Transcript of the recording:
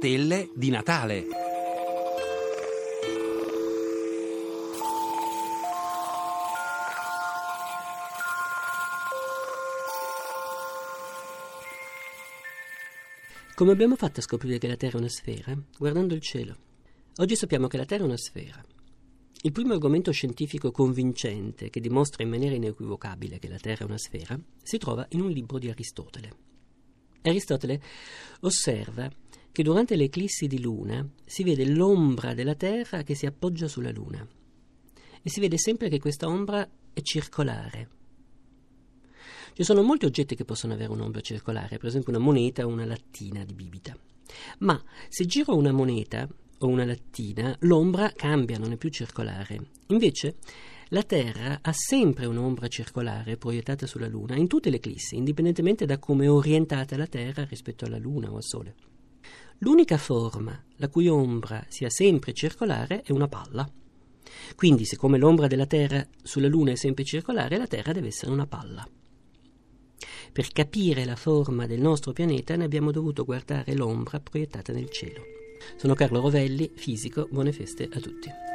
stelle di Natale. Come abbiamo fatto a scoprire che la Terra è una sfera? Guardando il cielo. Oggi sappiamo che la Terra è una sfera. Il primo argomento scientifico convincente che dimostra in maniera inequivocabile che la Terra è una sfera si trova in un libro di Aristotele. Aristotele osserva che durante le eclissi di luna si vede l'ombra della Terra che si appoggia sulla luna e si vede sempre che questa ombra è circolare ci sono molti oggetti che possono avere un'ombra circolare, per esempio una moneta o una lattina di bibita. Ma se giro una moneta o una lattina, l'ombra cambia, non è più circolare. Invece la Terra ha sempre un'ombra circolare proiettata sulla Luna in tutte le eclissi, indipendentemente da come è orientata la Terra rispetto alla Luna o al Sole. L'unica forma la cui ombra sia sempre circolare è una palla. Quindi, siccome l'ombra della Terra sulla Luna è sempre circolare, la Terra deve essere una palla. Per capire la forma del nostro pianeta ne abbiamo dovuto guardare l'ombra proiettata nel cielo. Sono Carlo Rovelli, fisico, buone feste a tutti.